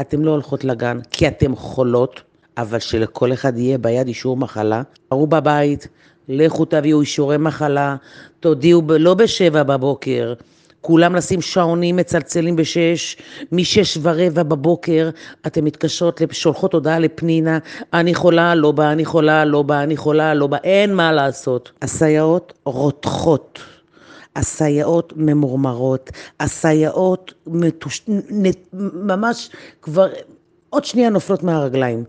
אתם לא הולכות לגן כי אתם חולות, אבל שלכל אחד יהיה ביד אישור מחלה. תראו בבית, לכו תביאו אישורי מחלה, תודיעו ב- לא בשבע בבוקר, כולם לשים שעונים מצלצלים בשש, משש ורבע בבוקר אתן מתקשרות, שולחות הודעה לפנינה, אני חולה, לא באה, אני חולה, לא באה, אני חולה, לא באה, אין מה לעשות. הסייעות רותחות. הסייעות ממורמרות, הסייעות מתוש... ממש כבר עוד שנייה נופלות מהרגליים.